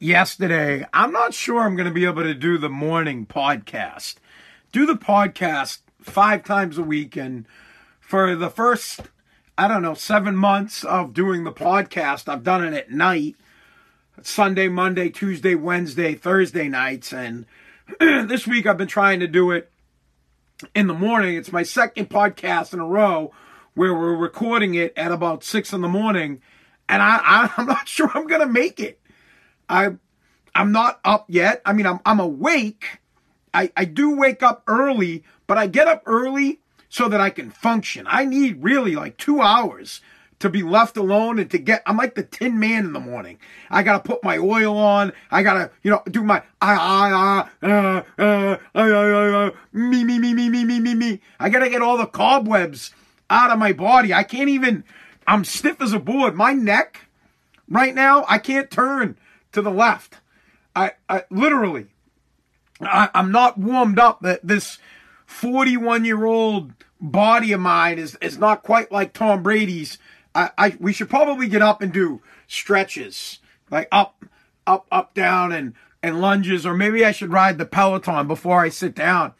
yesterday, I'm not sure I'm going to be able to do the morning podcast. Do the podcast five times a week. And for the first, I don't know, seven months of doing the podcast, I've done it at night Sunday, Monday, Tuesday, Wednesday, Thursday nights. And this week I've been trying to do it in the morning. It's my second podcast in a row where we're recording it at about six in the morning. And I, I I'm not sure I'm gonna make it. I I'm not up yet. I mean I'm I'm awake. I, I do wake up early, but I get up early so that I can function. I need really like two hours to be left alone and to get I'm like the tin man in the morning. I gotta put my oil on. I gotta, you know, do my ah ah ah ah ah me me me me me me me me. I gotta get all the cobwebs out of my body. I can't even I'm stiff as a board. My neck right now, I can't turn to the left. I, I literally I, I'm not warmed up that this 41 year old body of mine is, is not quite like Tom Brady's I, I we should probably get up and do stretches like up, up, up, down, and and lunges, or maybe I should ride the Peloton before I sit down.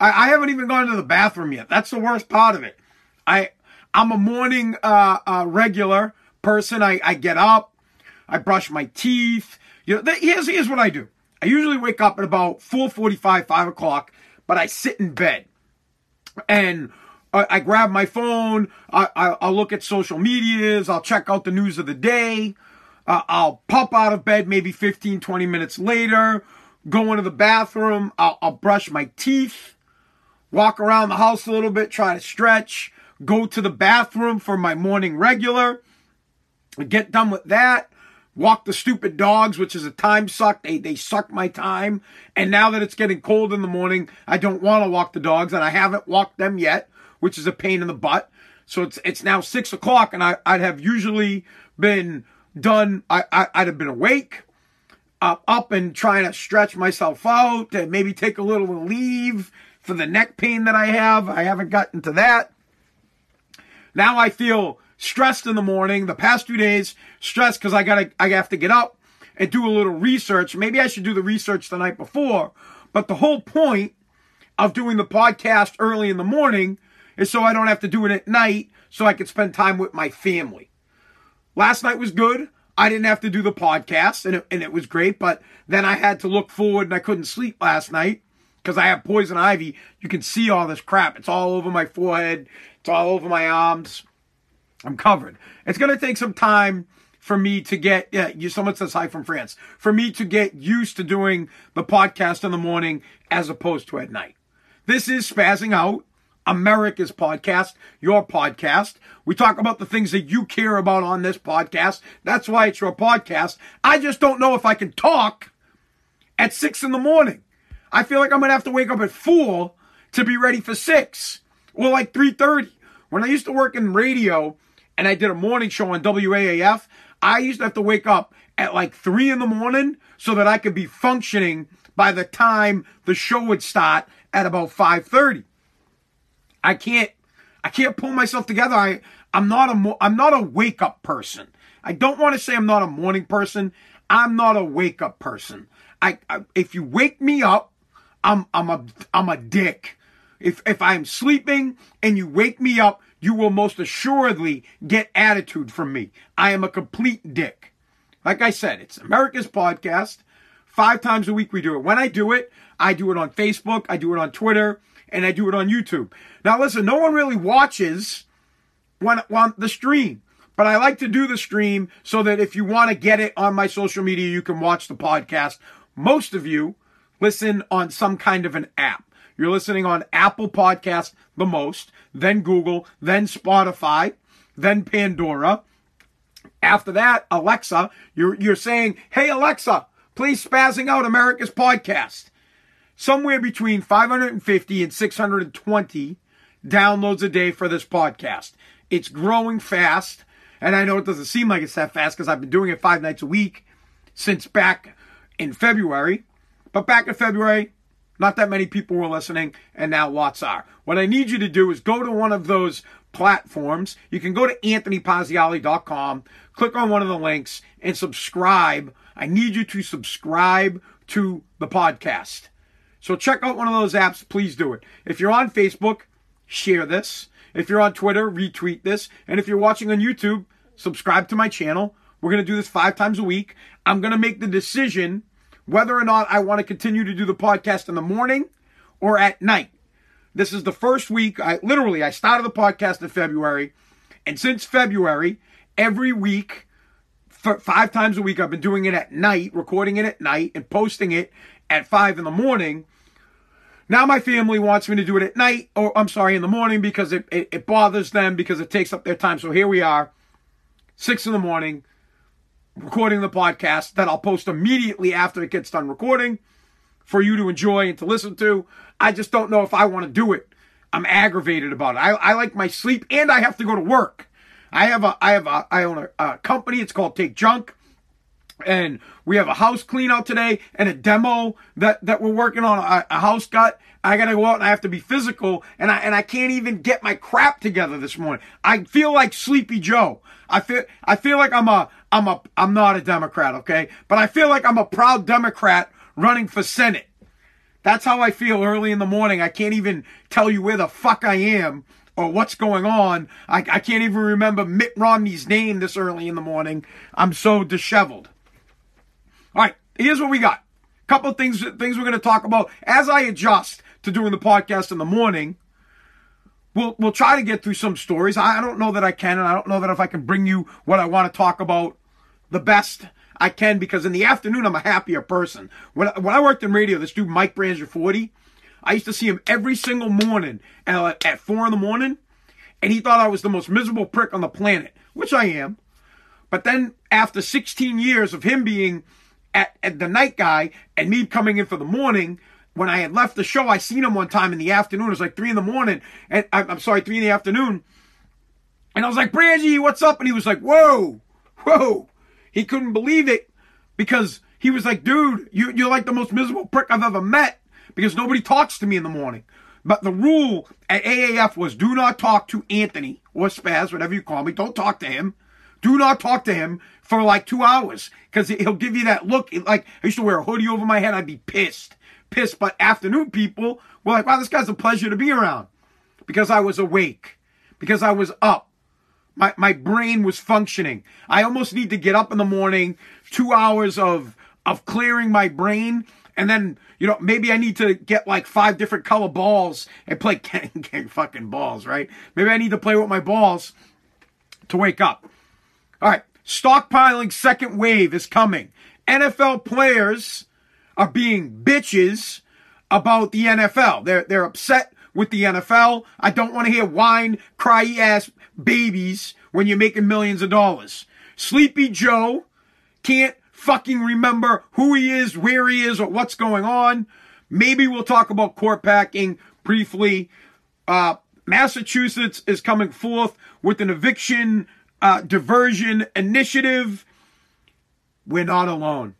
I, I haven't even gone to the bathroom yet. That's the worst part of it. I I'm a morning uh, uh, regular person. I, I get up, I brush my teeth. You know, here's here's what I do. I usually wake up at about 4:45, 5 o'clock, but I sit in bed and I, I grab my phone. I, I, will look at social medias. I'll check out the news of the day. Uh, I'll pop out of bed maybe 15, 20 minutes later. Go into the bathroom. I'll, I'll brush my teeth. Walk around the house a little bit. Try to stretch. Go to the bathroom for my morning regular. Get done with that walk the stupid dogs, which is a time suck. They they suck my time. And now that it's getting cold in the morning, I don't want to walk the dogs, and I haven't walked them yet which is a pain in the butt. So it's it's now six o'clock, and I, I'd have usually been done. I, I would have been awake, uh, up and trying to stretch myself out, and maybe take a little Aleve for the neck pain that I have. I haven't gotten to that. Now I feel stressed in the morning. The past two days, stressed because I gotta I have to get up and do a little research. Maybe I should do the research the night before. But the whole point of doing the podcast early in the morning is so I don't have to do it at night so I can spend time with my family. Last night was good. I didn't have to do the podcast and it, and it was great, but then I had to look forward and I couldn't sleep last night because I have poison ivy. You can see all this crap. It's all over my forehead. It's all over my arms. I'm covered. It's going to take some time for me to get, yeah, you, someone says hi from France, for me to get used to doing the podcast in the morning as opposed to at night. This is spazzing out. America's podcast, your podcast. We talk about the things that you care about on this podcast. That's why it's your podcast. I just don't know if I can talk at six in the morning. I feel like I'm gonna have to wake up at four to be ready for six or like 3.30. When I used to work in radio and I did a morning show on WAAF, I used to have to wake up at like three in the morning so that I could be functioning by the time the show would start at about 5.30. I can't I can't pull myself together. I I'm not a I'm not a wake up person. I don't want to say I'm not a morning person. I'm not a wake up person. I, I if you wake me up, I'm I'm a I'm a dick. If if I'm sleeping and you wake me up, you will most assuredly get attitude from me. I am a complete dick. Like I said, it's America's podcast. Five times a week we do it. When I do it, I do it on Facebook, I do it on Twitter, and I do it on YouTube. Now, listen, no one really watches when, on the stream, but I like to do the stream so that if you want to get it on my social media, you can watch the podcast. Most of you listen on some kind of an app. You're listening on Apple Podcast the most, then Google, then Spotify, then Pandora. After that, Alexa, you're, you're saying, Hey, Alexa, please spazzing out America's podcast. Somewhere between 550 and 620 downloads a day for this podcast. It's growing fast. And I know it doesn't seem like it's that fast because I've been doing it five nights a week since back in February. But back in February, not that many people were listening, and now lots are. What I need you to do is go to one of those platforms. You can go to anthonypazziali.com, click on one of the links, and subscribe. I need you to subscribe to the podcast. So check out one of those apps. Please do it. If you're on Facebook, share this. If you're on Twitter, retweet this. And if you're watching on YouTube, subscribe to my channel. We're going to do this five times a week. I'm going to make the decision whether or not I want to continue to do the podcast in the morning or at night. This is the first week. I literally I started the podcast in February, and since February, every week, five times a week, I've been doing it at night, recording it at night, and posting it at five in the morning. Now my family wants me to do it at night, or I'm sorry, in the morning because it, it, it bothers them because it takes up their time. So here we are, six in the morning, recording the podcast that I'll post immediately after it gets done recording for you to enjoy and to listen to. I just don't know if I want to do it. I'm aggravated about it. I, I like my sleep and I have to go to work. I have a I have a I own a, a company. It's called Take Junk and we have a house clean out today and a demo that, that we're working on a, a, house gut. I gotta go out and I have to be physical and I, and I can't even get my crap together this morning. I feel like Sleepy Joe. I feel, I feel like I'm a, I'm a, I'm not a Democrat, okay? But I feel like I'm a proud Democrat running for Senate. That's how I feel early in the morning. I can't even tell you where the fuck I am or what's going on. I, I can't even remember Mitt Romney's name this early in the morning. I'm so disheveled. All right, here's what we got. A couple of things things we're going to talk about as I adjust to doing the podcast in the morning. We'll we'll try to get through some stories. I don't know that I can, and I don't know that if I can bring you what I want to talk about the best I can because in the afternoon I'm a happier person. When when I worked in radio, this dude Mike Branger 40, I used to see him every single morning at, at four in the morning, and he thought I was the most miserable prick on the planet, which I am. But then after 16 years of him being at, at the night guy and me coming in for the morning. When I had left the show, I seen him one time in the afternoon. It was like three in the morning, and I'm sorry, three in the afternoon. And I was like, Brandy, what's up? And he was like, whoa, whoa. He couldn't believe it because he was like, dude, you, you're like the most miserable prick I've ever met because nobody talks to me in the morning. But the rule at AAF was do not talk to Anthony or Spaz, whatever you call me. Don't talk to him. Do not talk to him for like two hours because he'll give you that look. Like I used to wear a hoodie over my head. I'd be pissed, pissed. But afternoon people were like, wow, this guy's a pleasure to be around because I was awake, because I was up. My, my brain was functioning. I almost need to get up in the morning, two hours of, of clearing my brain. And then, you know, maybe I need to get like five different color balls and play gang fucking balls, right? Maybe I need to play with my balls to wake up. All right. Stockpiling second wave is coming. NFL players are being bitches about the NFL. They're, they're upset with the NFL. I don't want to hear whine, cry ass babies when you're making millions of dollars. Sleepy Joe can't fucking remember who he is, where he is, or what's going on. Maybe we'll talk about court packing briefly. Uh, Massachusetts is coming forth with an eviction uh, diversion initiative. We're not alone.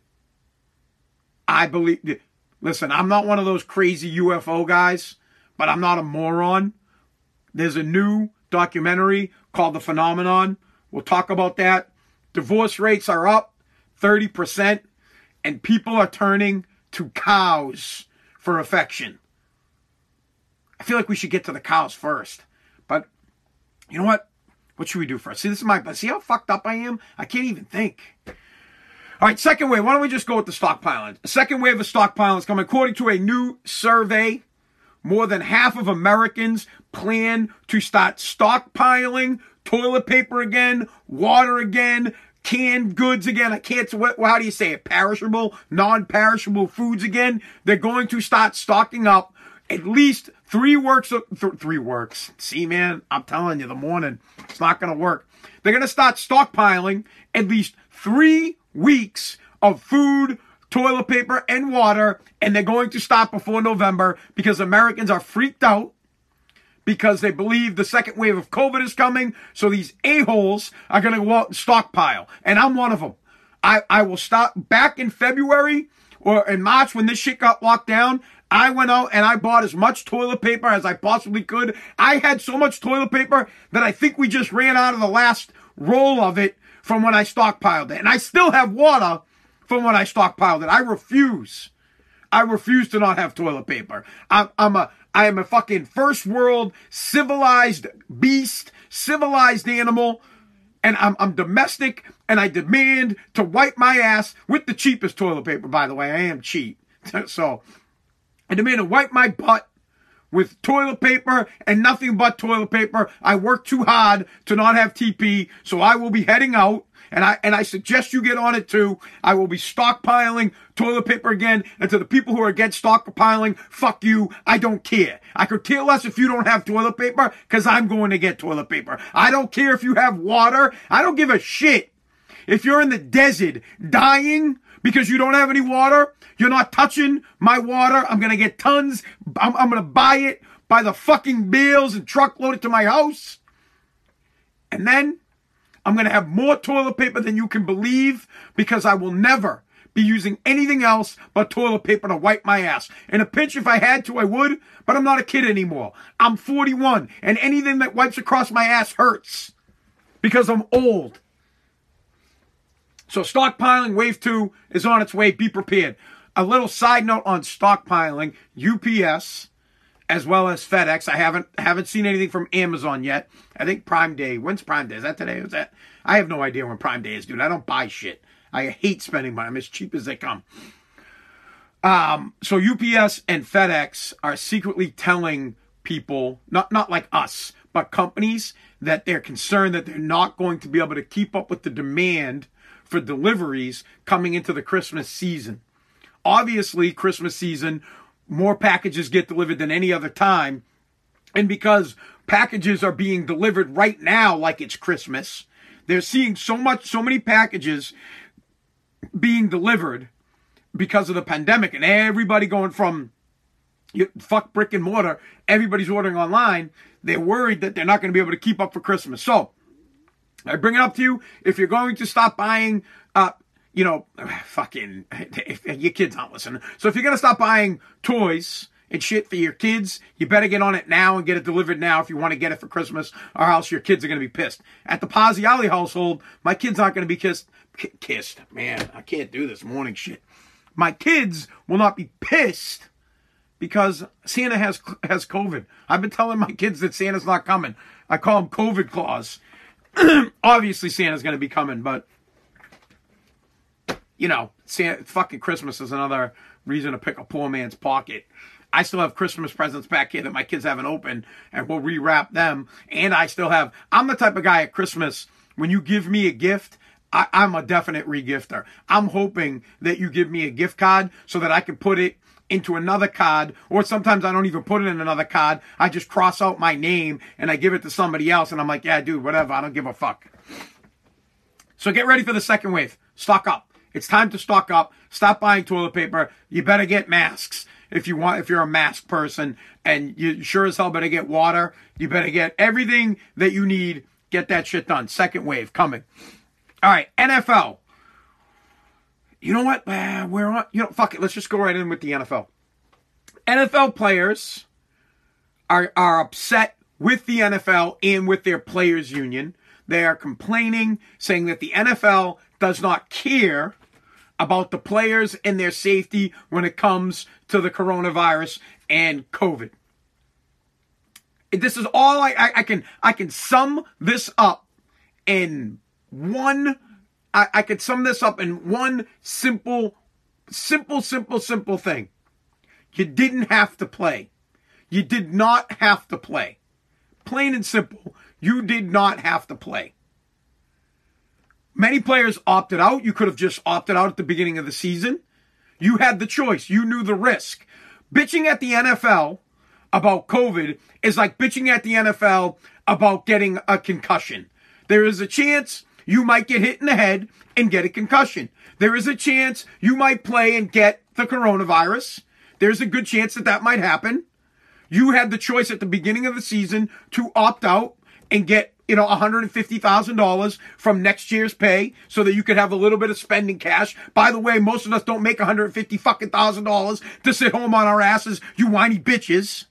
I believe. Listen, I'm not one of those crazy UFO guys, but I'm not a moron. There's a new documentary called The Phenomenon. We'll talk about that. Divorce rates are up 30%, and people are turning to cows for affection. I feel like we should get to the cows first. But you know what? What should we do first? See, this is my, see how fucked up I am? I can't even think. All right, second wave. Why don't we just go with the stockpiling? A second wave of stockpiling is coming. According to a new survey, more than half of Americans plan to start stockpiling toilet paper again, water again, canned goods again. I can't, what, how do you say it? Perishable, non-perishable foods again. They're going to start stocking up at least three works of th- three works. See, man, I'm telling you, the morning it's not going to work. They're going to start stockpiling at least three weeks of food, toilet paper, and water, and they're going to stop before November because Americans are freaked out because they believe the second wave of COVID is coming. So these a-holes are going to go out and stockpile. And I'm one of them. I, I will stop back in February or in March when this shit got locked down. I went out and I bought as much toilet paper as I possibly could. I had so much toilet paper that I think we just ran out of the last roll of it from when I stockpiled it. And I still have water from when I stockpiled it. I refuse. I refuse to not have toilet paper. I'm, I'm a, I am a fucking first world civilized beast, civilized animal, and I'm, I'm domestic, and I demand to wipe my ass with the cheapest toilet paper, by the way. I am cheap. so, I demand to wipe my butt with toilet paper and nothing but toilet paper. I work too hard to not have TP, so I will be heading out and I and I suggest you get on it too. I will be stockpiling toilet paper again. And to the people who are against stockpiling, fuck you. I don't care. I could care less if you don't have toilet paper because I'm going to get toilet paper. I don't care if you have water. I don't give a shit. If you're in the desert dying because you don't have any water, you're not touching my water. I'm going to get tons. I'm, I'm going to buy it by the fucking bills and truckload it to my house. And then I'm going to have more toilet paper than you can believe because I will never be using anything else but toilet paper to wipe my ass. In a pinch, if I had to, I would, but I'm not a kid anymore. I'm 41, and anything that wipes across my ass hurts because I'm old. So stockpiling wave two is on its way. Be prepared. A little side note on stockpiling: UPS as well as FedEx. I haven't haven't seen anything from Amazon yet. I think Prime Day. When's Prime Day? Is that today? Is that? I have no idea when Prime Day is, dude. I don't buy shit. I hate spending money. I'm as cheap as they come. Um, so UPS and FedEx are secretly telling people, not not like us, but companies, that they're concerned that they're not going to be able to keep up with the demand for deliveries coming into the Christmas season. Obviously, Christmas season more packages get delivered than any other time. And because packages are being delivered right now like it's Christmas, they're seeing so much, so many packages being delivered because of the pandemic and everybody going from fuck brick and mortar, everybody's ordering online. They're worried that they're not going to be able to keep up for Christmas. So I bring it up to you. If you're going to stop buying uh, you know, fucking, your kids aren't listening. So if you're going to stop buying toys and shit for your kids, you better get on it now and get it delivered now if you want to get it for Christmas, or else your kids are going to be pissed. At the Pazziali household, my kids aren't going to be kissed. Kissed. Man, I can't do this morning shit. My kids will not be pissed because Santa has has COVID. I've been telling my kids that Santa's not coming. I call them COVID Claus. Obviously, Santa's going to be coming, but you know, fucking Christmas is another reason to pick a poor man's pocket. I still have Christmas presents back here that my kids haven't opened, and we'll rewrap them. And I still have. I'm the type of guy at Christmas when you give me a gift. I, I'm a definite regifter. I'm hoping that you give me a gift card so that I can put it into another card, or sometimes I don't even put it in another card. I just cross out my name and I give it to somebody else, and I'm like, yeah, dude, whatever. I don't give a fuck. So get ready for the second wave. Stock up. It's time to stock up. Stop buying toilet paper. You better get masks if you want if you're a mask person and you sure as hell better get water. You better get everything that you need. Get that shit done. Second wave coming. All right, NFL. You know what? We're on. You know, fuck it. Let's just go right in with the NFL. NFL players are are upset with the NFL and with their players union. They are complaining, saying that the NFL does not care about the players and their safety when it comes to the coronavirus and COVID. This is all I, I, I can I can sum this up in one I, I could sum this up in one simple, simple, simple, simple thing. You didn't have to play. You did not have to play. Plain and simple. You did not have to play. Many players opted out. You could have just opted out at the beginning of the season. You had the choice. You knew the risk. Bitching at the NFL about COVID is like bitching at the NFL about getting a concussion. There is a chance you might get hit in the head and get a concussion. There is a chance you might play and get the coronavirus. There's a good chance that that might happen. You had the choice at the beginning of the season to opt out and get, you know, $150,000 from next year's pay so that you could have a little bit of spending cash. By the way, most of us don't make 150 fucking thousand dollars to sit home on our asses, you whiny bitches.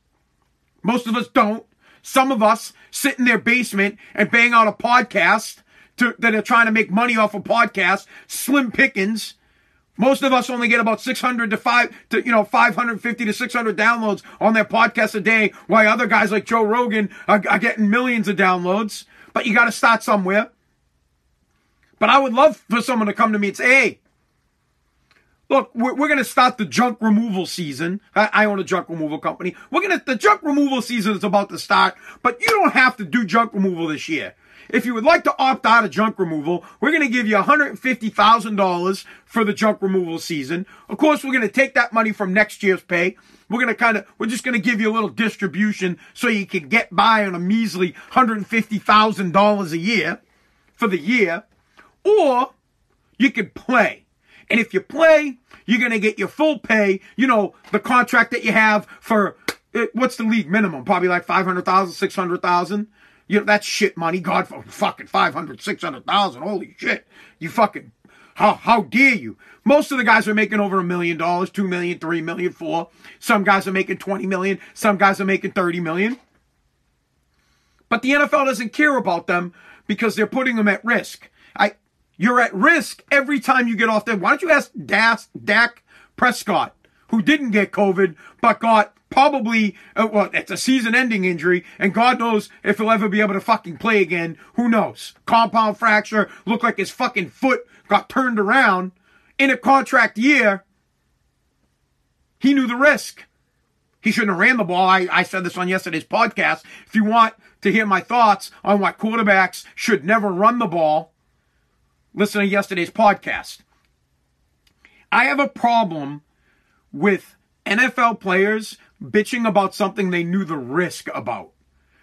Most of us don't. Some of us sit in their basement and bang out a podcast to, that are trying to make money off a podcast, slim pickings. Most of us only get about 600 to 5 to you know 550 to 600 downloads on their podcast a day, while other guys like Joe Rogan are, are getting millions of downloads. But you got to start somewhere. But I would love for someone to come to me and say, "Hey, look, we're, we're going to start the junk removal season. I, I, own a junk removal company. We're going to the junk removal season is about to start, but you don't have to do junk removal this year." If you would like to opt out of junk removal, we're going to give you $150,000 for the junk removal season. Of course, we're going to take that money from next year's pay. We're going to kind of, we're just going to give you a little distribution so you can get by on a measly $150,000 a year for the year. Or you could play. And if you play, you're going to get your full pay, you know, the contract that you have for, eh, what's the league minimum? Probably like 500,000, 600,000. You know, that's shit money. God, fucking 500, 600,000. Holy shit. You fucking, how, how dare you? Most of the guys are making over a million dollars, two million, three million, four. Some guys are making 20 million. Some guys are making 30 million. But the NFL doesn't care about them because they're putting them at risk. I, you're at risk every time you get off there. Why don't you ask Das, Dak Prescott, who didn't get COVID, but got probably, uh, well, it's a season ending injury, and God knows if he'll ever be able to fucking play again. Who knows? Compound fracture, looked like his fucking foot got turned around. In a contract year, he knew the risk. He shouldn't have ran the ball. I, I said this on yesterday's podcast. If you want to hear my thoughts on why quarterbacks should never run the ball, listen to yesterday's podcast. I have a problem with NFL players bitching about something they knew the risk about.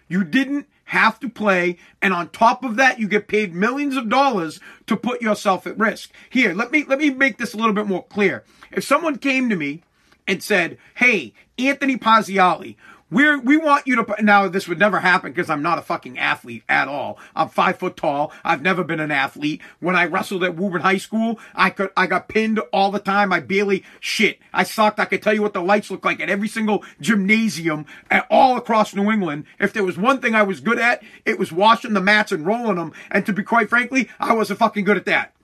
You didn't have to play, and on top of that, you get paid millions of dollars to put yourself at risk. Here, let me let me make this a little bit more clear. If someone came to me and said, "Hey, Anthony Pazziali, we're, we want you to, now this would never happen because I'm not a fucking athlete at all. I'm five foot tall. I've never been an athlete. When I wrestled at Woburn High School, I could, I got pinned all the time. I barely, shit. I sucked. I could tell you what the lights look like at every single gymnasium at all across New England. If there was one thing I was good at, it was washing the mats and rolling them. And to be quite frankly, I wasn't fucking good at that.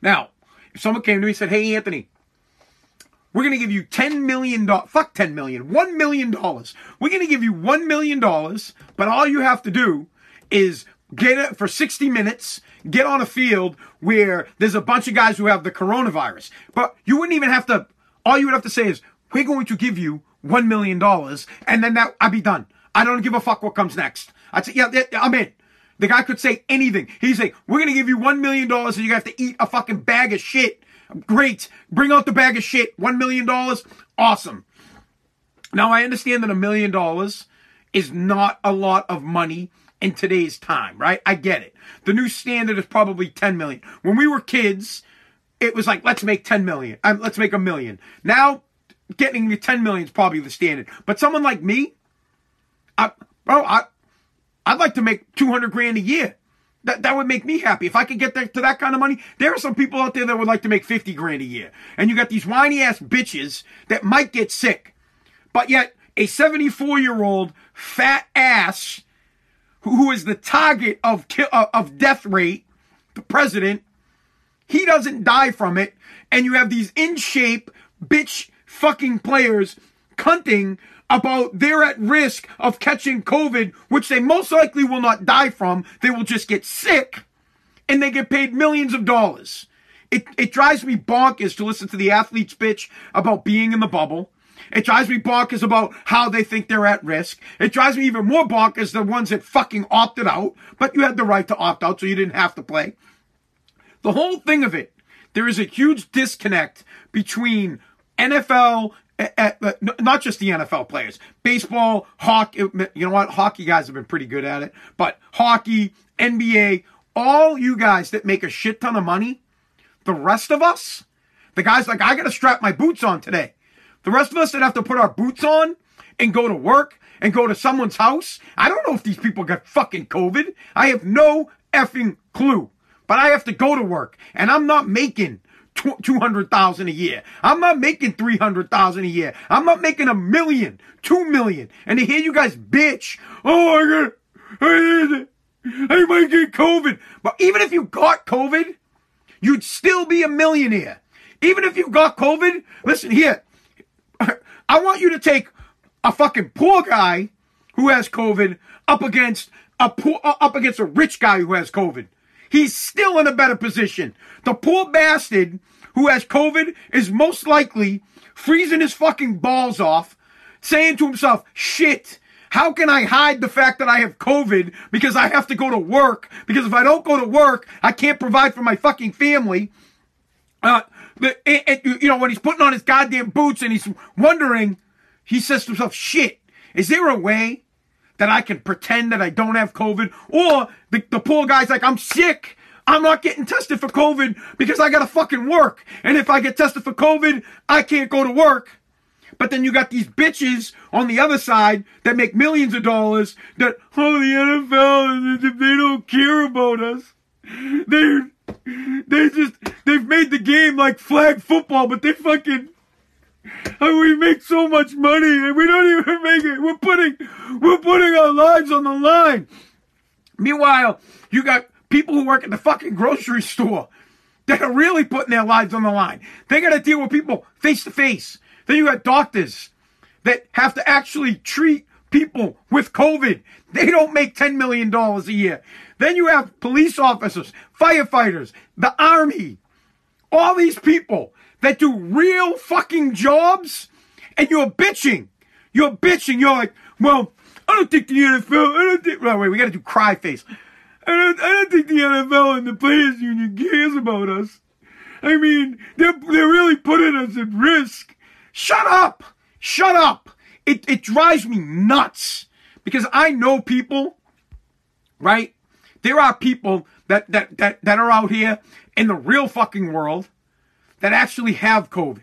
Now, if someone came to me and said, Hey, Anthony, we're going to give you $10 million. Fuck $10 million. $1 million. We're going to give you $1 million, but all you have to do is get it for 60 minutes, get on a field where there's a bunch of guys who have the coronavirus. But you wouldn't even have to, all you would have to say is, we're going to give you $1 million, and then that, I'd be done. I don't give a fuck what comes next. I'd say, yeah, I'm in. The guy could say anything. He'd say, we're going to give you $1 million and you have to eat a fucking bag of shit Great. Bring out the bag of shit. $1 million. Awesome. Now, I understand that a million dollars is not a lot of money in today's time, right? I get it. The new standard is probably 10 million. When we were kids, it was like, let's make 10 million. Um, let's make a million. Now, getting the 10 million is probably the standard. But someone like me, I, bro, I, I'd like to make 200 grand a year. That, that would make me happy. If I could get to that kind of money, there are some people out there that would like to make 50 grand a year. And you got these whiny ass bitches that might get sick. But yet, a 74 year old fat ass who is the target of, uh, of death rate, the president, he doesn't die from it. And you have these in shape bitch fucking players cunting about they're at risk of catching COVID, which they most likely will not die from. They will just get sick and they get paid millions of dollars. It, it drives me bonkers to listen to the athletes bitch about being in the bubble. It drives me bonkers about how they think they're at risk. It drives me even more bonkers the ones that fucking opted out, but you had the right to opt out so you didn't have to play. The whole thing of it, there is a huge disconnect between NFL Eh, eh, eh, at, at, not just the NFL players, baseball, hockey. You know what? Hockey guys have been pretty good at it, but hockey, NBA, all you guys that make a shit ton of money, the rest of us, the guys like I got to strap my boots on today. The rest of us that have to put our boots on and go to work and go to someone's house. I don't know if these people got fucking COVID. I have no effing clue. But I have to go to work and I'm not making 200,000 a year. I'm not making 300,000 a year. I'm not making a million, two million. And to hear you guys bitch, oh, got I, I might get COVID. But even if you got COVID, you'd still be a millionaire. Even if you got COVID, listen here. I want you to take a fucking poor guy who has COVID up against a poor, up against a rich guy who has COVID. He's still in a better position. The poor bastard who has COVID is most likely freezing his fucking balls off, saying to himself, shit, how can I hide the fact that I have COVID because I have to go to work? Because if I don't go to work, I can't provide for my fucking family. Uh, you know, when he's putting on his goddamn boots and he's wondering, he says to himself, shit, is there a way that I can pretend that I don't have COVID? Or the, the poor guy's like, I'm sick. I'm not getting tested for COVID because I gotta fucking work. And if I get tested for COVID, I can't go to work. But then you got these bitches on the other side that make millions of dollars that, oh, the NFL, they don't care about us. They, they just, they've made the game like flag football, but they fucking, and we make so much money and we don't even make it. We're putting, we're putting our lives on the line. Meanwhile, you got people who work at the fucking grocery store that are really putting their lives on the line. They got to deal with people face to face. Then you got doctors that have to actually treat people with COVID. They don't make $10 million a year. Then you have police officers, firefighters, the army, all these people that do real fucking jobs and you're bitching. You're bitching. You're like, well, I don't think the NFL, I don't think, wait, we got to do cry face. I don't, I don't think the NFL and the players union cares about us. I mean, they're, they're really putting us at risk. Shut up! Shut up! It, it drives me nuts because I know people, right? There are people that, that, that, that are out here in the real fucking world that actually have COVID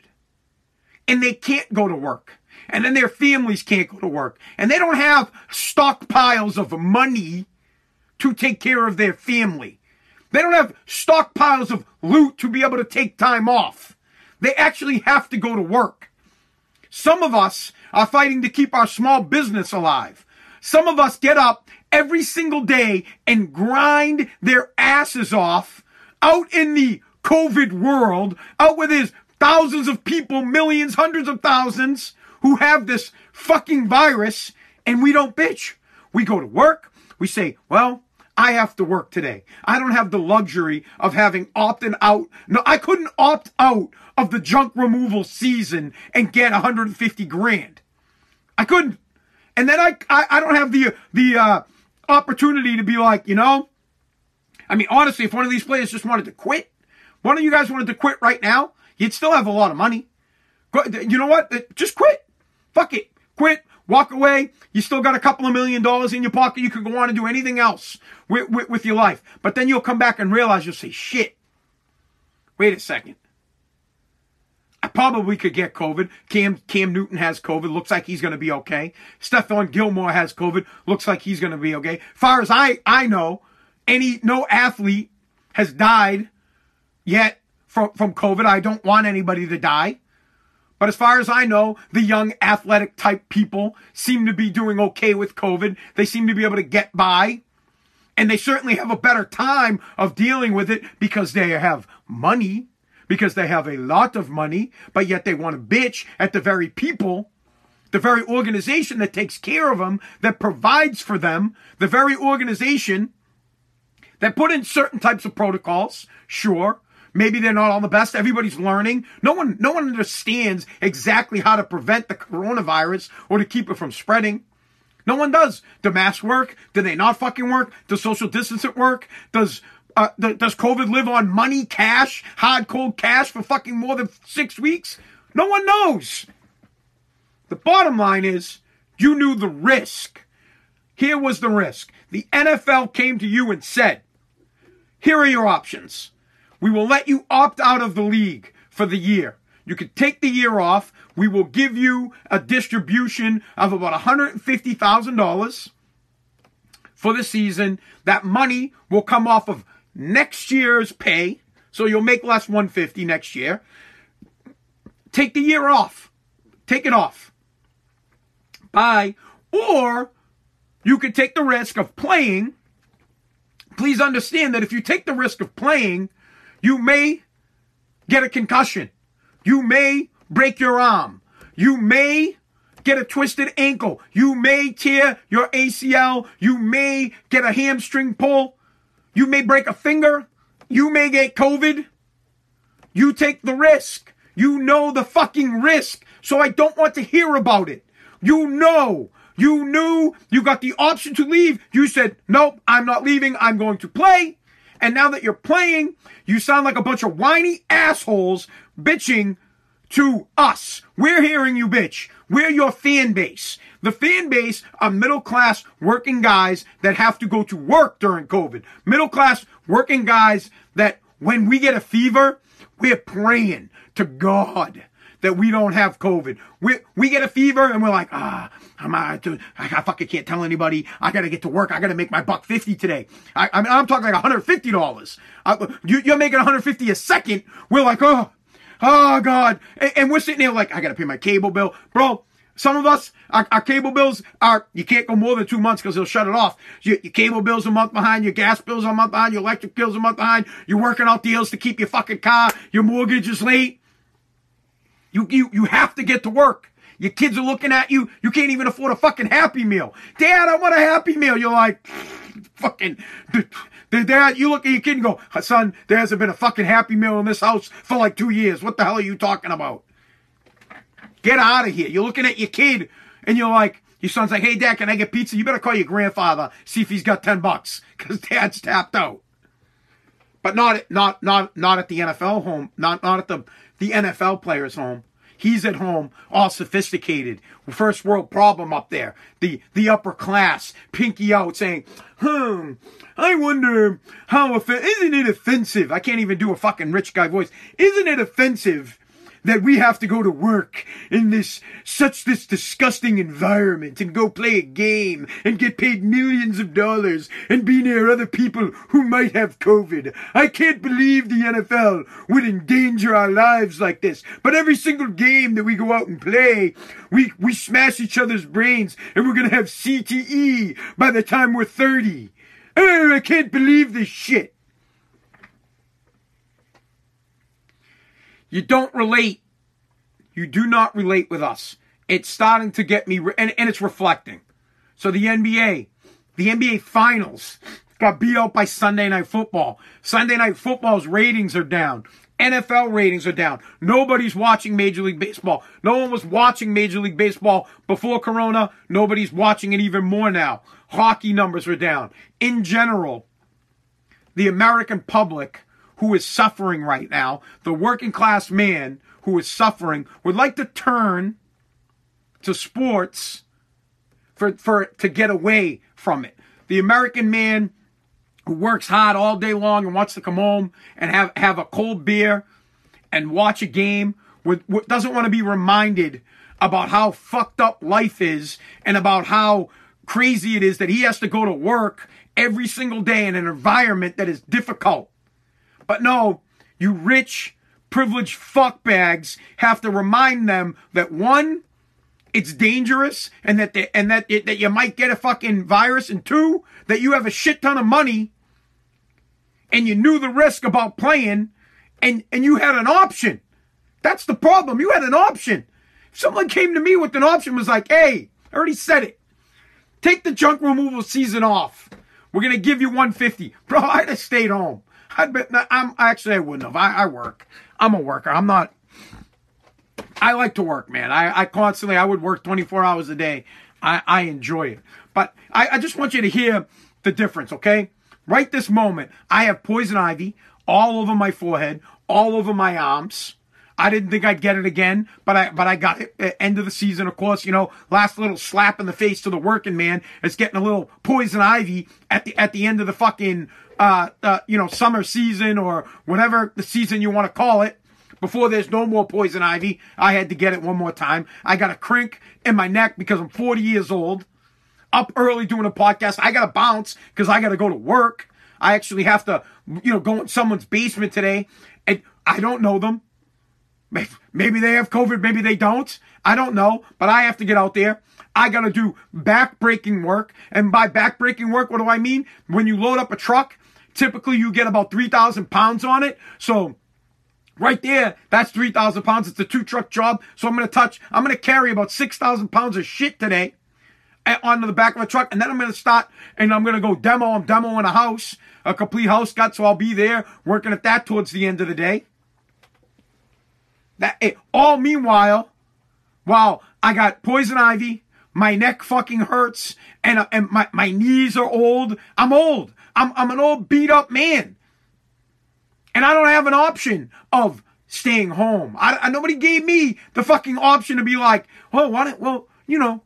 and they can't go to work. And then their families can't go to work. And they don't have stockpiles of money to take care of their family. They don't have stockpiles of loot to be able to take time off. They actually have to go to work. Some of us are fighting to keep our small business alive. Some of us get up every single day and grind their asses off out in the COVID world, out with his thousands of people, millions, hundreds of thousands who have this fucking virus, and we don't bitch. We go to work. We say, well, I have to work today. I don't have the luxury of having opted out. No, I couldn't opt out of the junk removal season and get 150 grand. I couldn't. And then I, I, I don't have the, the, uh, opportunity to be like, you know, I mean, honestly, if one of these players just wanted to quit, one of you guys wanted to quit right now, you'd still have a lot of money. You know what? Just quit. Fuck it. Quit. Walk away. You still got a couple of million dollars in your pocket. You could go on and do anything else with, with, with your life. But then you'll come back and realize you'll say, shit. Wait a second. I probably could get COVID. Cam Cam Newton has COVID. Looks like he's going to be okay. Stephon Gilmore has COVID. Looks like he's going to be okay. Far as I I know, any no athlete has died yet from from COVID. I don't want anybody to die. But as far as I know, the young athletic type people seem to be doing okay with COVID. They seem to be able to get by. And they certainly have a better time of dealing with it because they have money, because they have a lot of money, but yet they want to bitch at the very people, the very organization that takes care of them, that provides for them, the very organization that put in certain types of protocols, sure, Maybe they're not all the best. Everybody's learning. No one, no one understands exactly how to prevent the coronavirus or to keep it from spreading. No one does. Do masks work? Do they not fucking work? Does social distancing work? Does uh, th- does COVID live on money, cash, hard cold cash for fucking more than six weeks? No one knows. The bottom line is you knew the risk. Here was the risk. The NFL came to you and said, here are your options. We will let you opt out of the league for the year. You could take the year off. We will give you a distribution of about $150,000 for the season. That money will come off of next year's pay. So you'll make less 150 next year. Take the year off. Take it off. Bye. Or you could take the risk of playing. Please understand that if you take the risk of playing, you may get a concussion. You may break your arm. You may get a twisted ankle. You may tear your ACL. You may get a hamstring pull. You may break a finger. You may get COVID. You take the risk. You know the fucking risk. So I don't want to hear about it. You know. You knew you got the option to leave. You said, nope, I'm not leaving. I'm going to play. And now that you're playing, you sound like a bunch of whiny assholes bitching to us. We're hearing you bitch. We're your fan base. The fan base are middle class working guys that have to go to work during COVID. Middle class working guys that when we get a fever, we're praying to God that we don't have COVID. We we get a fever and we're like, ah, I'm out to, I fucking can't tell anybody. I gotta get to work. I gotta make my buck fifty today. I, I mean, I'm talking like 150 dollars. You, you're making 150 a second. We're like, oh, oh God, and, and we're sitting there like, I gotta pay my cable bill, bro. Some of us, our, our, cable bills are, you can't go more than two months because they'll shut it off. Your, your, cable bill's a month behind, your gas bill's a month behind, your electric bill's a month behind, you're working out deals to keep your fucking car, your mortgage is late. You, you, you have to get to work. Your kids are looking at you. You can't even afford a fucking Happy Meal. Dad, I want a Happy Meal. You're like, fucking, dad, you look at your kid and go, son, there hasn't been a fucking Happy Meal in this house for like two years. What the hell are you talking about? Get out of here. You're looking at your kid and you're like, your son's like, hey, dad, can I get pizza? You better call your grandfather, see if he's got 10 bucks, because dad's tapped out. But not, not, not, not at the NFL home, not, not at the, the NFL player's home. He's at home, all sophisticated. First world problem up there. The the upper class, pinky out, saying, "Hmm, I wonder how off- isn't it offensive? I can't even do a fucking rich guy voice. Isn't it offensive that we have to go to work in this such this disgusting environment and go play a game and get paid millions of dollars and be near other people who might have COVID. I can't believe the NFL would endanger our lives like this. But every single game that we go out and play, we we smash each other's brains and we're gonna have CTE by the time we're 30. Oh, I can't believe this shit. You don't relate. You do not relate with us. It's starting to get me, re- and, and it's reflecting. So the NBA, the NBA finals got beat out by Sunday Night Football. Sunday Night Football's ratings are down. NFL ratings are down. Nobody's watching Major League Baseball. No one was watching Major League Baseball before Corona. Nobody's watching it even more now. Hockey numbers are down. In general, the American public who is suffering right now, the working class man who is suffering, would like to turn to sports for, for to get away from it. The American man who works hard all day long and wants to come home and have, have a cold beer and watch a game with, with doesn't want to be reminded about how fucked up life is and about how crazy it is that he has to go to work every single day in an environment that is difficult. But no, you rich, privileged fuckbags have to remind them that one, it's dangerous and that they, and that it, that you might get a fucking virus, and two, that you have a shit ton of money and you knew the risk about playing and and you had an option. That's the problem. You had an option. If someone came to me with an option was like, "Hey, I already said it. Take the junk removal season off. We're gonna give you 150." Bro, I'd have stayed home. I'd been, I'm actually I wouldn't have. I, I work. I'm a worker. I'm not. I like to work, man. I, I constantly I would work 24 hours a day. I, I enjoy it. But I, I just want you to hear the difference, okay? Right this moment, I have poison ivy all over my forehead, all over my arms. I didn't think I'd get it again, but I but I got it. At end of the season, of course, you know, last little slap in the face to the working man is getting a little poison ivy at the at the end of the fucking uh, uh you know summer season or whatever the season you want to call it. Before there's no more poison ivy, I had to get it one more time. I got a crink in my neck because I'm 40 years old. Up early doing a podcast. I got to bounce because I got to go to work. I actually have to, you know, go in someone's basement today and I don't know them. Maybe they have COVID, maybe they don't. I don't know, but I have to get out there. I got to do back-breaking work. And by back-breaking work, what do I mean? When you load up a truck, typically you get about 3,000 pounds on it. So right there, that's 3,000 pounds. It's a two truck job. So I'm going to touch, I'm going to carry about 6,000 pounds of shit today eh, onto the back of a truck. And then I'm going to start and I'm going to go demo. I'm demoing a house, a complete house got. So I'll be there working at that towards the end of the day. That it, all meanwhile, while I got poison ivy, my neck fucking hurts, and uh, and my, my knees are old. I'm old. I'm I'm an old beat up man, and I don't have an option of staying home. I, I nobody gave me the fucking option to be like, oh, why don't well, you know,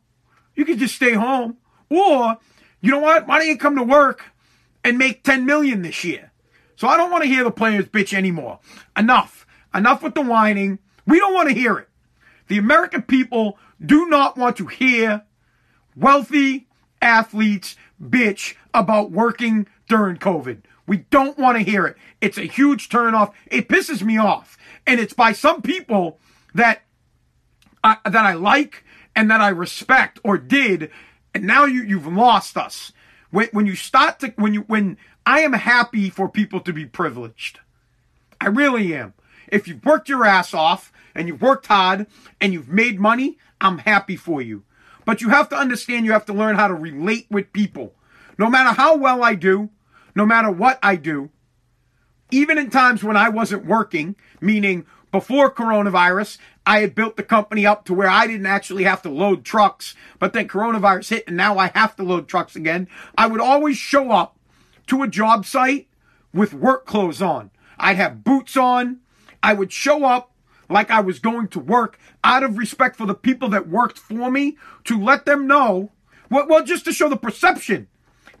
you could just stay home, or you know what? Why don't you come to work and make 10 million this year? So I don't want to hear the players bitch anymore. Enough. Enough with the whining. We don't want to hear it. The American people do not want to hear wealthy athletes bitch about working during COVID. We don't want to hear it. It's a huge turnoff. It pisses me off. And it's by some people that I, that I like and that I respect or did. And now you, you've lost us. When, when you start to, when you, when I am happy for people to be privileged. I really am. If you've worked your ass off and you've worked hard and you've made money, I'm happy for you. But you have to understand you have to learn how to relate with people. No matter how well I do, no matter what I do, even in times when I wasn't working, meaning before coronavirus, I had built the company up to where I didn't actually have to load trucks, but then coronavirus hit and now I have to load trucks again. I would always show up to a job site with work clothes on. I'd have boots on. I would show up like I was going to work out of respect for the people that worked for me to let them know, well, well, just to show the perception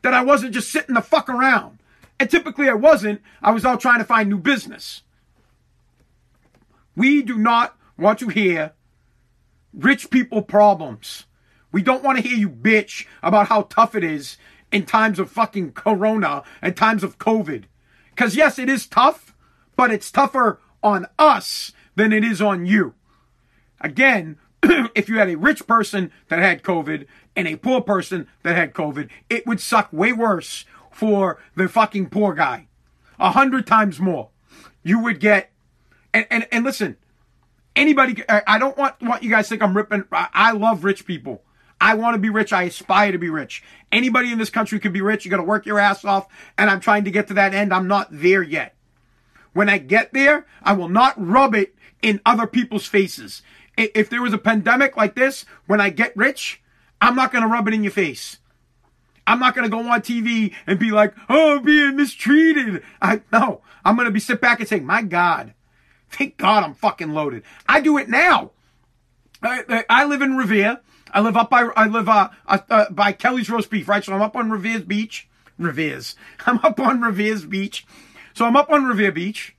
that I wasn't just sitting the fuck around. And typically I wasn't. I was out trying to find new business. We do not want to hear rich people problems. We don't want to hear you bitch about how tough it is in times of fucking corona and times of COVID. Because yes, it is tough, but it's tougher on us than it is on you. Again, if you had a rich person that had COVID and a poor person that had COVID, it would suck way worse for the fucking poor guy. A hundred times more. You would get, and, and, and listen, anybody, I don't want, want you guys think I'm ripping, I love rich people. I want to be rich. I aspire to be rich. Anybody in this country can be rich. You got to work your ass off. And I'm trying to get to that end. I'm not there yet. When I get there, I will not rub it in other people's faces. If there was a pandemic like this, when I get rich, I'm not going to rub it in your face. I'm not going to go on TV and be like, oh, I'm being mistreated. I, no, I'm going to be sit back and say, my God, thank God I'm fucking loaded. I do it now. I, I live in Revere. I live up by, I live, uh, uh, uh, by Kelly's roast beef, right? So I'm up on Revere's beach. Revere's. I'm up on Revere's beach. So I'm up on Revere Beach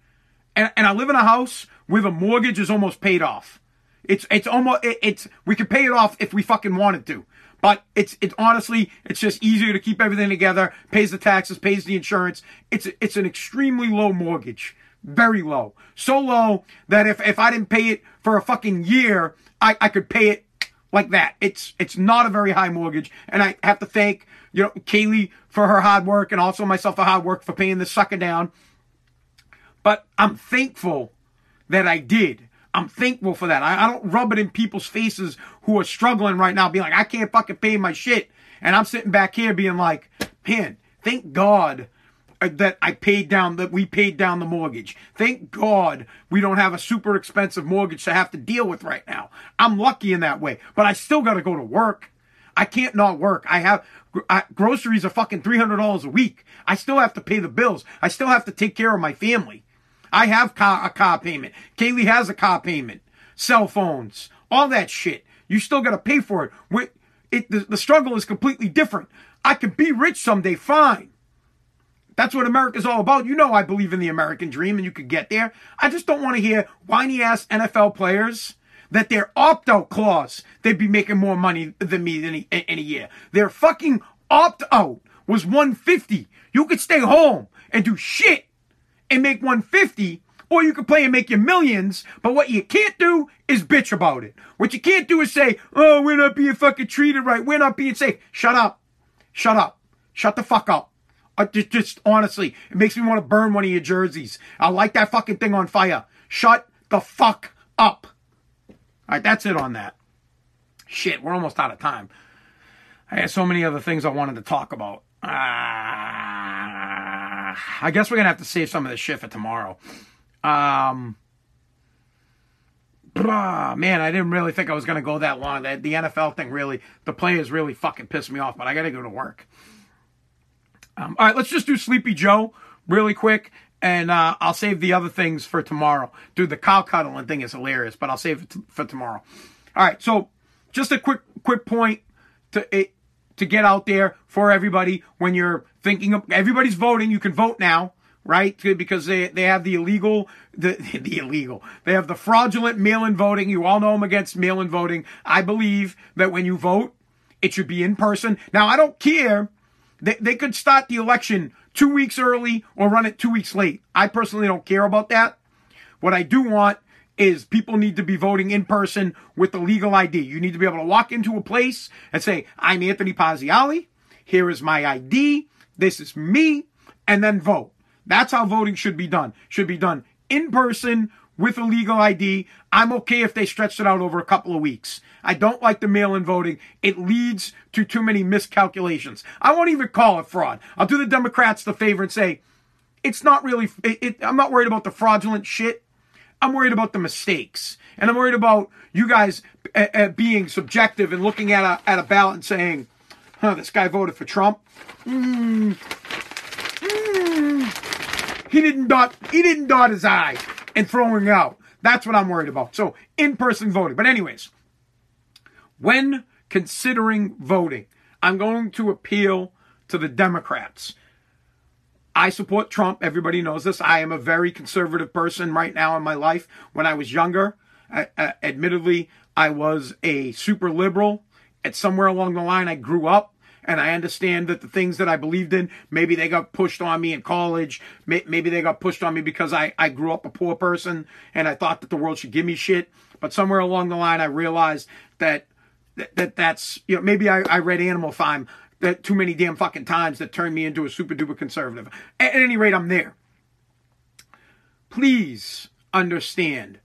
and, and I live in a house where the mortgage is almost paid off. It's it's almost it, it's we could pay it off if we fucking wanted to. But it's it's honestly it's just easier to keep everything together, pays the taxes, pays the insurance. It's it's an extremely low mortgage. Very low. So low that if, if I didn't pay it for a fucking year, I, I could pay it like that. It's it's not a very high mortgage. And I have to thank, you know, Kaylee for her hard work and also myself for hard work for paying this sucker down. But I'm thankful that I did. I'm thankful for that. I, I, don't rub it in people's faces who are struggling right now, being like, I can't fucking pay my shit. And I'm sitting back here being like, man, thank God uh, that I paid down, that we paid down the mortgage. Thank God we don't have a super expensive mortgage to have to deal with right now. I'm lucky in that way, but I still got to go to work. I can't not work. I have I, groceries are fucking $300 a week. I still have to pay the bills. I still have to take care of my family. I have car, a car payment. Kaylee has a car payment. Cell phones, all that shit. You still got to pay for it. it the, the struggle is completely different. I could be rich someday, fine. That's what America's all about. You know, I believe in the American dream and you could get there. I just don't want to hear whiny ass NFL players that their opt out clause, they'd be making more money than me in a, in a year. Their fucking opt out was 150. You could stay home and do shit and make 150 or you can play and make your millions, but what you can't do is bitch about it. What you can't do is say, oh, we're not being fucking treated right. We're not being safe. Shut up. Shut up. Shut the fuck up. Uh, just, just honestly, it makes me want to burn one of your jerseys. I like that fucking thing on fire. Shut the fuck up. All right, that's it on that. Shit, we're almost out of time. I had so many other things I wanted to talk about. I guess we're gonna have to save some of this shit for tomorrow. Um, man, I didn't really think I was gonna go that long. The, the NFL thing really, the players really fucking pissed me off. But I gotta go to work. Um, all right, let's just do Sleepy Joe really quick, and uh, I'll save the other things for tomorrow. Dude, the cow cuddling thing is hilarious, but I'll save it t- for tomorrow. All right, so just a quick quick point to it, to get out there for everybody when you're thinking of everybody's voting. You can vote now, right? Because they they have the illegal the the illegal they have the fraudulent mail-in voting. You all know I'm against mail-in voting. I believe that when you vote, it should be in person. Now I don't care they, they could start the election two weeks early or run it two weeks late. I personally don't care about that. What I do want is people need to be voting in person with the legal ID. You need to be able to walk into a place and say, I'm Anthony Pazziali. Here is my ID. This is me. And then vote. That's how voting should be done. Should be done in person with a legal ID. I'm okay if they stretch it out over a couple of weeks. I don't like the mail in voting. It leads to too many miscalculations. I won't even call it fraud. I'll do the Democrats the favor and say, it's not really, it, it, I'm not worried about the fraudulent shit. I'm worried about the mistakes. And I'm worried about you guys uh, uh, being subjective and looking at a, at a ballot and saying, huh, this guy voted for Trump. Mm, mm, he didn't dot, he didn't dot his I and throwing out. That's what I'm worried about. So in-person voting. But anyways, when considering voting, I'm going to appeal to the Democrats. I support Trump. Everybody knows this. I am a very conservative person right now in my life. When I was younger, uh, uh, admittedly, I was a super liberal. At somewhere along the line, I grew up and I understand that the things that I believed in, maybe they got pushed on me in college. Maybe they got pushed on me because I, I grew up a poor person and I thought that the world should give me shit. But somewhere along the line, I realized that that, that that's, you know, maybe I, I read Animal Farm that too many damn fucking times that turned me into a super duper conservative. At, any rate, I'm there. Please understand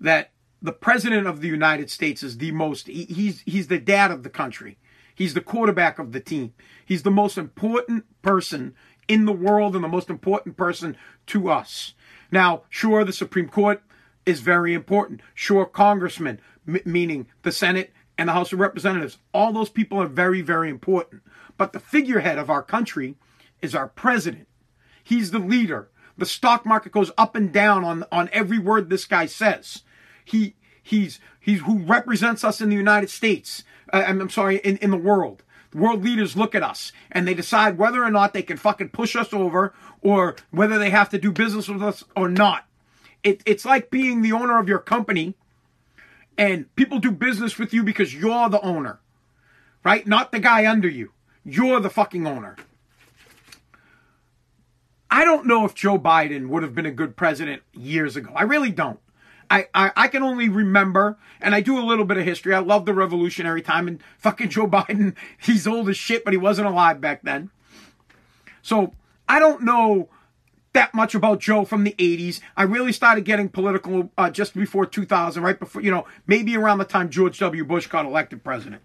that the president of the United States is the most, he, he's, he's the dad of the country. He's the quarterback of the team. He's the most important person in the world and the most important person to us. Now, sure, the Supreme Court is very important. Sure, congressmen, m- meaning the Senate and the House of Representatives, all those people are very, very important. But the figurehead of our country is our president. He's the leader. The stock market goes up and down on, on every word this guy says. He he's he's who represents us in the United States uh, I'm sorry, in, in the world. World leaders look at us and they decide whether or not they can fucking push us over or whether they have to do business with us or not. It, it's like being the owner of your company and people do business with you because you're the owner, right? Not the guy under you. You're the fucking owner. I don't know if Joe Biden would have been a good president years ago. I really don't. I, I, I can only remember, and I do a little bit of history. I love the revolutionary time, and fucking Joe Biden, he's old as shit, but he wasn't alive back then. So I don't know that much about Joe from the 80s. I really started getting political uh, just before 2000, right before, you know, maybe around the time George W. Bush got elected president.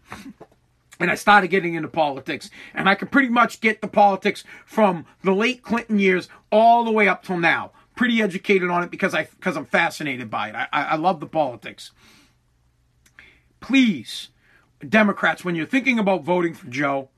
And I started getting into politics. And I could pretty much get the politics from the late Clinton years all the way up till now pretty educated on it because I because I'm fascinated by it. I, I love the politics. Please, Democrats, when you're thinking about voting for Joe,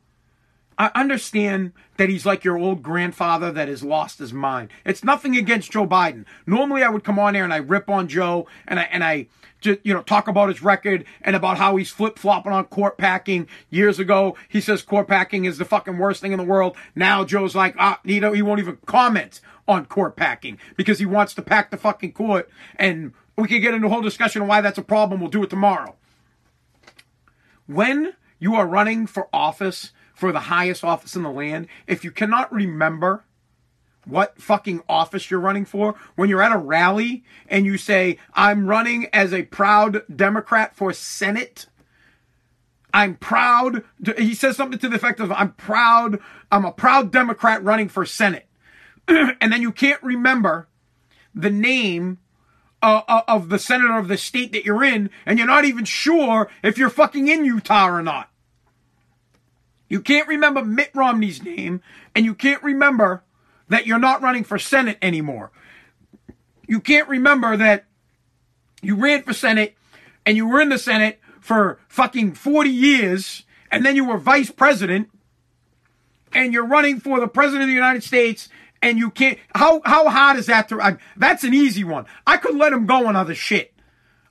I understand that he's like your old grandfather that has lost his mind. It's nothing against Joe Biden. Normally I would come on here and I rip on Joe and I and I just, you know talk about his record and about how he's flip flopping on court packing. Years ago he says court packing is the fucking worst thing in the world. Now Joe's like ah he don't, he won't even comment on court packing because he wants to pack the fucking court and we can get into a whole discussion on why that's a problem. We'll do it tomorrow. When you are running for office for the highest office in the land, if you cannot remember what fucking office you're running for, when you're at a rally and you say, I'm running as a proud Democrat for Senate, I'm proud. he says something to the effect of, I'm proud, I'm a proud Democrat running for Senate. and then you can't remember the name uh, uh, of the senator of the state that you're in, and you're not even sure if you're fucking in Utah or not. You can't remember Mitt Romney's name, and you can't remember that you're not running for Senate anymore. You can't remember that you ran for Senate and you were in the Senate for fucking 40 years, and then you were vice president, and you're running for the president of the United States, and you can't. How how hard is that to? I, that's an easy one. I could let him go on other shit.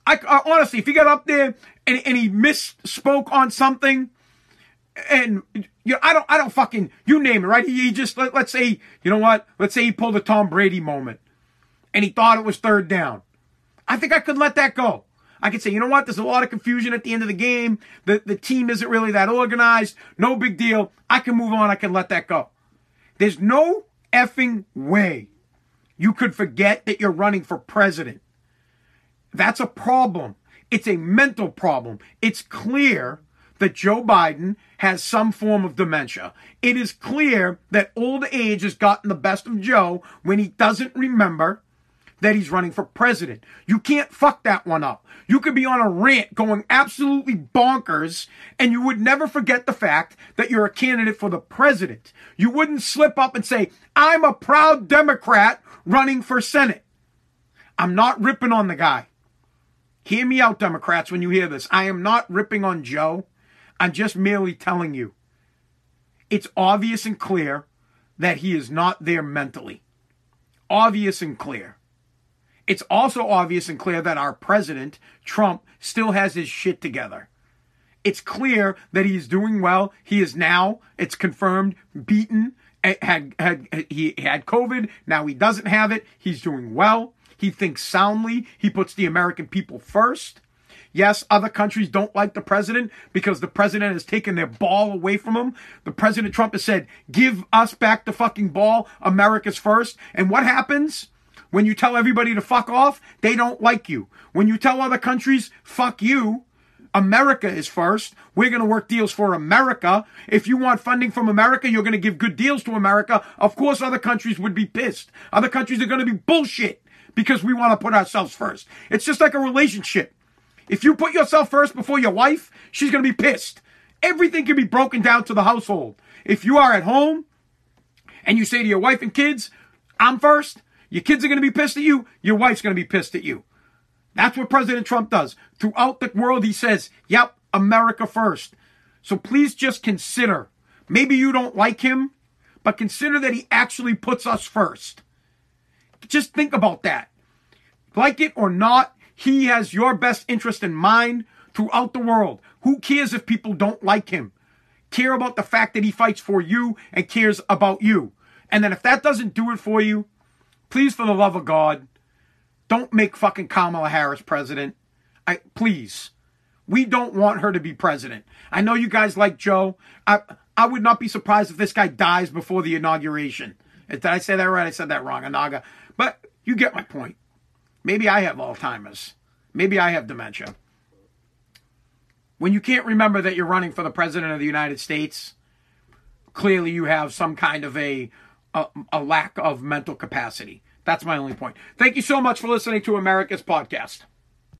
I uh, honestly, if he got up there and, and he misspoke on something, and you know, I don't, I don't fucking, you name it, right? He, just let, let's say, you know what? Let's say he pulled a Tom Brady moment, and he thought it was third down. I think I could let that go. I could say, you know what? There's a lot of confusion at the end of the game. The the team isn't really that organized. No big deal. I can move on. I can let that go. There's no effing way you could forget that you're running for president. That's a problem. It's a mental problem. It's clear that Joe Biden has some form of dementia. It is clear that old age has gotten the best of Joe when he doesn't remember that he's running for president. You can't fuck that one up. You could be on a rant going absolutely bonkers and you would never forget the fact that you're a candidate for the president. You wouldn't slip up and say, I'm a proud Democrat running for Senate. I'm not ripping on the guy. Hear me out, Democrats, when you hear this. I am not ripping on Joe. I'm just merely telling you. It's obvious and clear that he is not there mentally. Obvious and clear. It's also obvious and clear that our president, Trump, still has his shit together. It's clear that he's doing well. He is now, it's confirmed, beaten. Eh, had, had he had COVID. Now he doesn't have it. He's doing well. He thinks soundly. He puts the American people first. Yes, other countries don't like the president because the president has taken their ball away from them. The president Trump has said, give us back the fucking ball. America's first. And what happens? When you tell everybody to fuck off, they don't like you. When you tell other countries, fuck you, America is first. We're going to work deals for America. If you want funding from America, you're going to give good deals to America. Of course, other countries would be pissed. Other countries are going to be bullshit because we want to put ourselves first. It's just like a relationship. If you put yourself first before your wife, she's going to be pissed. Everything can be broken down to the household. If you are at home and you say to your wife and kids, I'm first, your kids are going to be pissed at you, your wife's going to be pissed at you. That's what President Trump does. Throughout the world, he says, yep, America first. So please just consider, maybe you don't like him, but consider that he actually puts us first. Just think about that. Like it or not, he has your best interest in mind throughout the world. Who cares if people don't like him? Care about the fact that he fights for you and cares about you. And then if that doesn't do it for you, please, for the love of God, don't make fucking Kamala Harris president. I please. We don't want her to be president. I know you guys like Joe. I I would not be surprised if this guy dies before the inauguration. Did I say that right? I said that wrong, Anaga. But you get my point. Maybe I have Alzheimer's. Maybe I have dementia. When you can't remember that you're running for the President of the United States, clearly you have some kind of a, a, a lack of mental capacity. That's my only point. Thank you so much for listening to America's podcast.